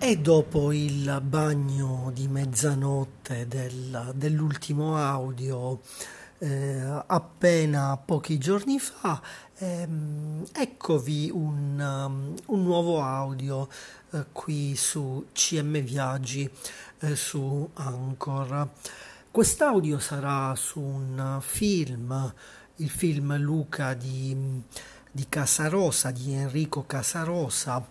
E dopo il bagno di mezzanotte del- dell'ultimo audio, eh, appena pochi giorni fa, ehm, eccovi un, um, un nuovo audio eh, qui su CM Viaggi, eh, su Anchor. Quest'audio sarà su un film, il film Luca di, di Casarosa, di Enrico Casarosa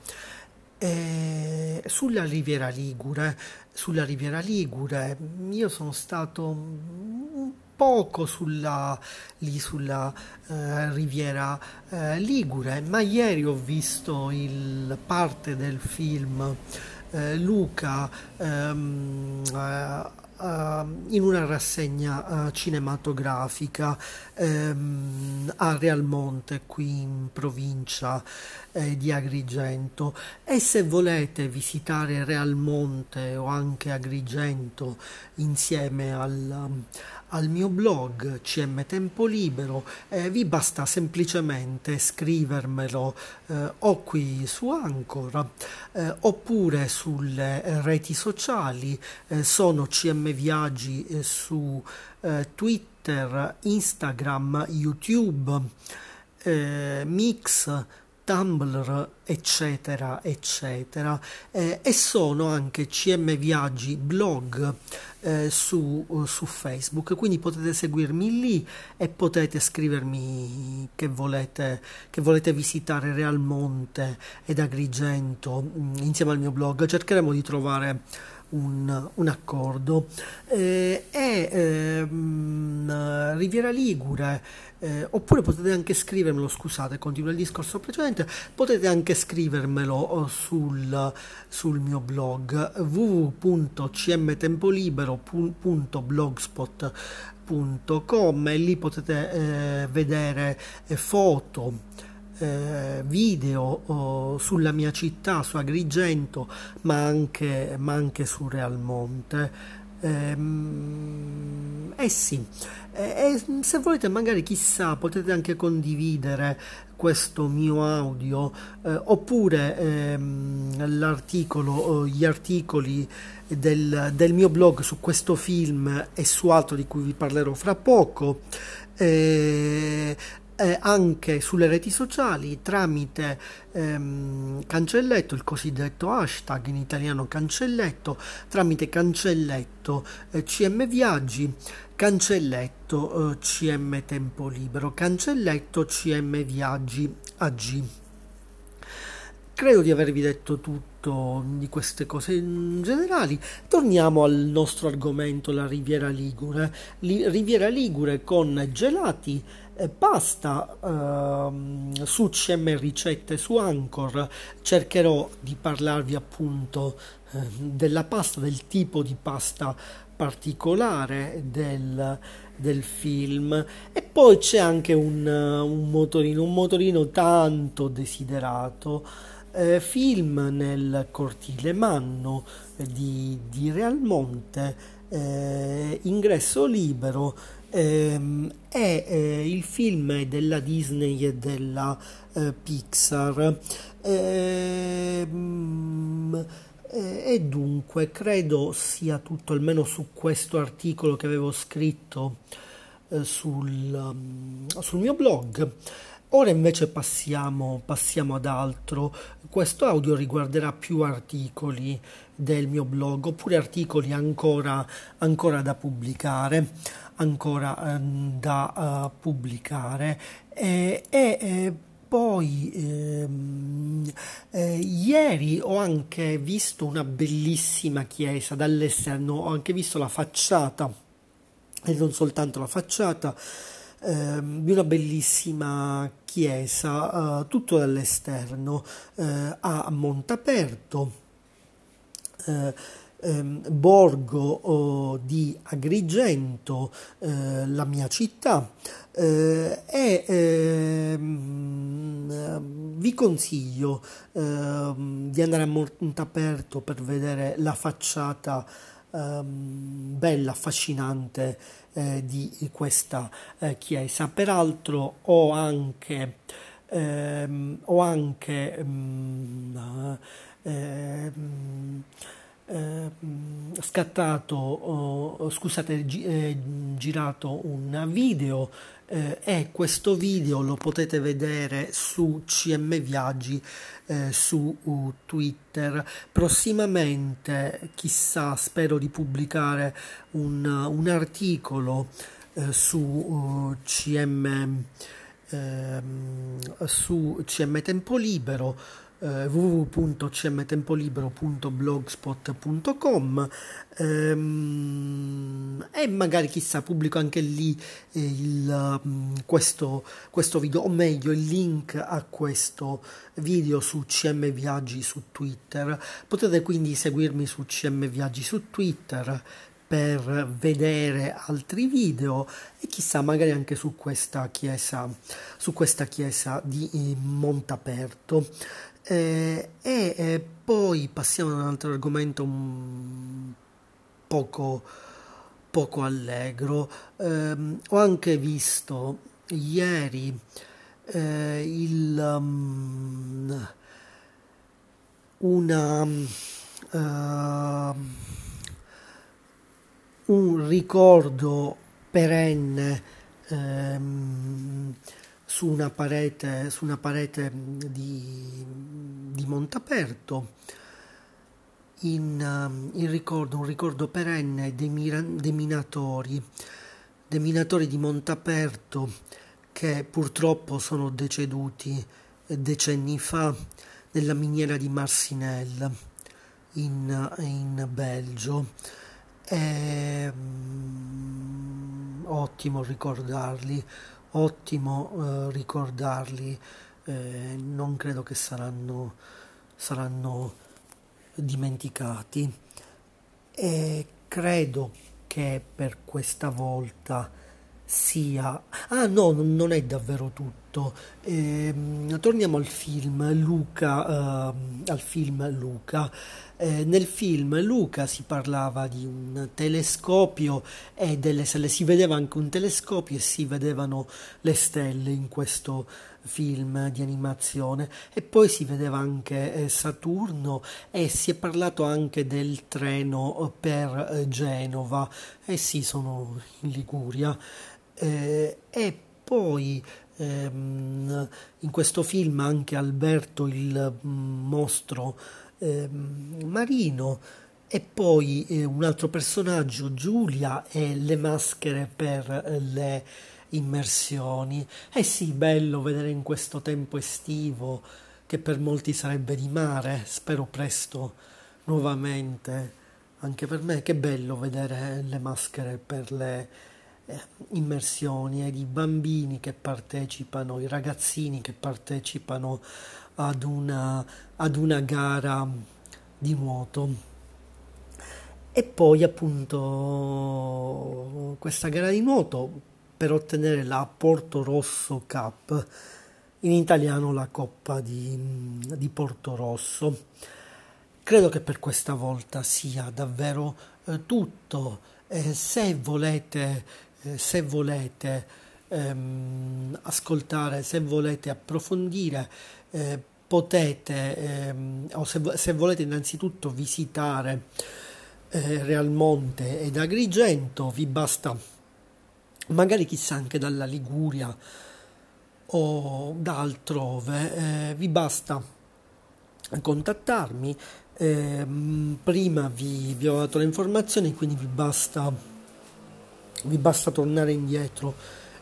eh, sulla Riviera Ligure, sulla Riviera Ligure, io sono stato un poco sulla, lì sulla eh, Riviera eh, Ligure, ma ieri ho visto il parte del film eh, Luca ehm, eh, in una rassegna eh, cinematografica ehm, a Realmonte, qui in provincia eh, di Agrigento. E se volete visitare Realmonte o anche Agrigento insieme al, al mio blog CM Tempo Libero, eh, vi basta semplicemente scrivermelo eh, o qui su Anchor eh, oppure sulle reti sociali. Eh, sono CM Viaggi eh, su eh, Twitter, Instagram, YouTube, eh, Mix. Tumblr, eccetera, eccetera, eh, e sono anche CM Viaggi blog eh, su, su, Facebook, quindi potete seguirmi lì e potete scrivermi che volete, che volete visitare Realmonte ed Agrigento mm, insieme al mio blog. Cercheremo di trovare un, un accordo. Eh, e ehm, Riviera Ligure, eh, oppure potete anche scrivermelo, scusate, continuo il discorso precedente, potete anche scrivermelo oh, sul, sul mio blog www.cmtempolibero.blogspot.com e lì potete eh, vedere eh, foto eh, video oh, sulla mia città, su Agrigento, ma anche, ma anche su Realmonte. Ehm, eh sì, e, e se volete magari chissà potete anche condividere questo mio audio eh, oppure ehm, l'articolo, gli articoli del, del, mio blog su questo film e su altro di cui vi parlerò fra poco. Eh, anche sulle reti sociali tramite ehm, cancelletto, il cosiddetto hashtag in italiano cancelletto, tramite cancelletto eh, CM Viaggi, cancelletto eh, CM Tempo Libero, cancelletto CM Viaggi AG. Credo di avervi detto tutto di queste cose generali. Torniamo al nostro argomento, la Riviera Ligure. Li, Riviera Ligure con gelati pasta eh, su CM Ricette su Anchor cercherò di parlarvi appunto eh, della pasta, del tipo di pasta particolare del, del film e poi c'è anche un, un motorino, un motorino tanto desiderato. Eh, film nel cortile Manno di, di Realmonte, eh, ingresso libero ehm, è eh, il film della Disney e della eh, Pixar. Ehm, e dunque credo sia tutto almeno su questo articolo che avevo scritto eh, sul, um, sul mio blog. Ora invece passiamo, passiamo, ad altro. Questo audio riguarderà più articoli del mio blog oppure articoli ancora, ancora da pubblicare ancora eh, da uh, pubblicare e, e eh, poi ehm, eh, ieri ho anche visto una bellissima chiesa dall'esterno, ho anche visto la facciata e non soltanto la facciata ehm, di una bellissima chiesa, uh, tutto dall'esterno, uh, a Montaperto. Uh, ehm, borgo oh, di Agrigento, eh, la mia città, eh, e ehm, vi consiglio ehm, di andare a Montaperto per vedere la facciata ehm, bella, affascinante eh, di questa eh, chiesa. Peraltro ho anche, ehm, ho anche ehm, ehm, eh, scattato, oh, scusate, gi- eh, girato un video eh, e questo video lo potete vedere su CM Viaggi eh, su uh, Twitter. Prossimamente, chissà, spero di pubblicare un, un articolo eh, su uh, CM ehm, su CM Tempo Libero eh, www.cmtempolibero.blogspot.com ehm, e magari chissà pubblico anche lì eh, il, um, questo, questo video o meglio il link a questo video su CM Viaggi su Twitter. Potete quindi seguirmi su CM Viaggi su Twitter per vedere altri video e chissà magari anche su questa chiesa, su questa chiesa di eh, Montaperto. Eh, e eh, poi passiamo ad un altro argomento un poco, poco allegro. Eh, ho anche visto ieri eh, il, um, una, uh, un ricordo perenne um, su una parete, su una parete di, di Montaperto in, um, in, ricordo, un ricordo perenne dei, mira, dei minatori, dei minatori di Montaperto che purtroppo sono deceduti decenni fa nella miniera di Marsinelle in, in Belgio. È um, ottimo ricordarli ottimo eh, ricordarli, eh, non credo che saranno, saranno dimenticati e credo che per questa volta sia... Ah no, non è davvero tutto. Eh, torniamo al film Luca, eh, al film Luca. Eh, nel film Luca si parlava di un telescopio e delle stelle, si vedeva anche un telescopio e si vedevano le stelle in questo film di animazione. E poi si vedeva anche eh, Saturno e si è parlato anche del treno per eh, Genova. E eh sì sono in Liguria. Eh, e poi ehm, in questo film anche Alberto il mm, mostro eh, marino e poi eh, un altro personaggio, Giulia e le maschere per eh, le immersioni. Eh sì, bello vedere in questo tempo estivo che per molti sarebbe di mare, spero presto nuovamente anche per me, che bello vedere le maschere per le eh, immersioni ed i bambini che partecipano, i ragazzini che partecipano ad una, ad una gara di nuoto. E poi appunto questa gara di nuoto per ottenere la Porto Rosso Cup, in italiano la Coppa di, di Porto Rosso. Credo che per questa volta sia davvero eh, tutto. Eh, se volete, eh, se volete ehm, ascoltare, se volete approfondire, eh, potete, ehm, o se, se, volete innanzitutto visitare eh, Realmonte ed Agrigento, vi basta, magari chissà anche dalla Liguria o da altrove, eh, vi basta contattarmi. Ehm, prima vi, vi ho dato le informazioni, quindi vi basta, vi basta tornare indietro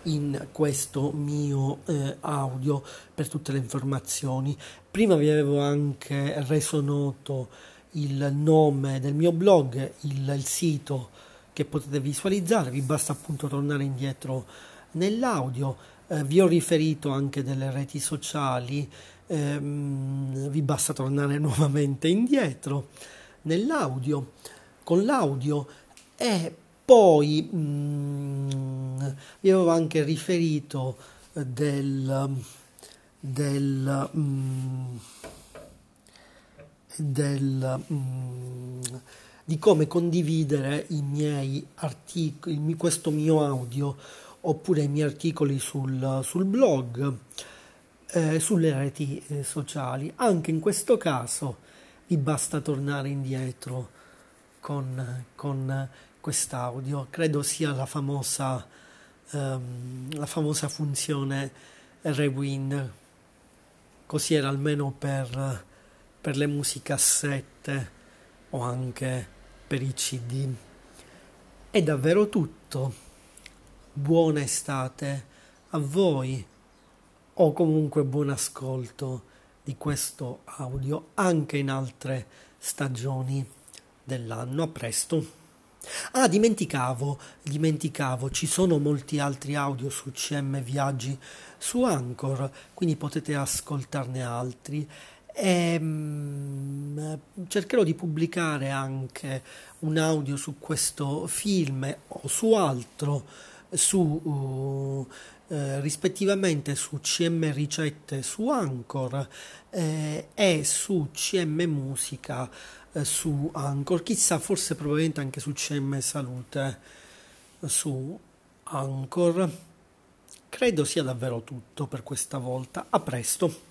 in questo mio eh, audio per tutte le informazioni. Prima vi avevo anche reso noto il nome del mio blog, il, il sito che potete visualizzare, vi basta appunto tornare indietro nell'audio. Eh, vi ho riferito anche delle reti sociali, ehm, vi basta tornare nuovamente indietro nell'audio con l'audio e poi mh, mm, vi avevo anche riferito del, del, mh, mm, del mh, mm, di come condividere i miei articoli, questo mio audio oppure i miei articoli sul, sul blog, eh, sulle reti eh, sociali. Anche in questo caso vi basta tornare indietro con, con quest'audio. Credo sia la famosa, um, la famosa funzione rewind, così era almeno per, per le musicassette o anche per i CD. È davvero tutto. Buona estate a voi o comunque buon ascolto di questo audio anche in altre stagioni dell'anno. A presto. Ah, dimenticavo, dimenticavo, ci sono molti altri audio su CM Viaggi su Anchor, quindi potete ascoltarne altri. E, um, cercherò di pubblicare anche un audio su questo film o su altro su uh, eh, rispettivamente su CM Ricette su Anchor eh, e su CM Musica eh, su Anchor, chissà forse probabilmente anche su CM Salute su Anchor. Credo sia davvero tutto per questa volta. A presto.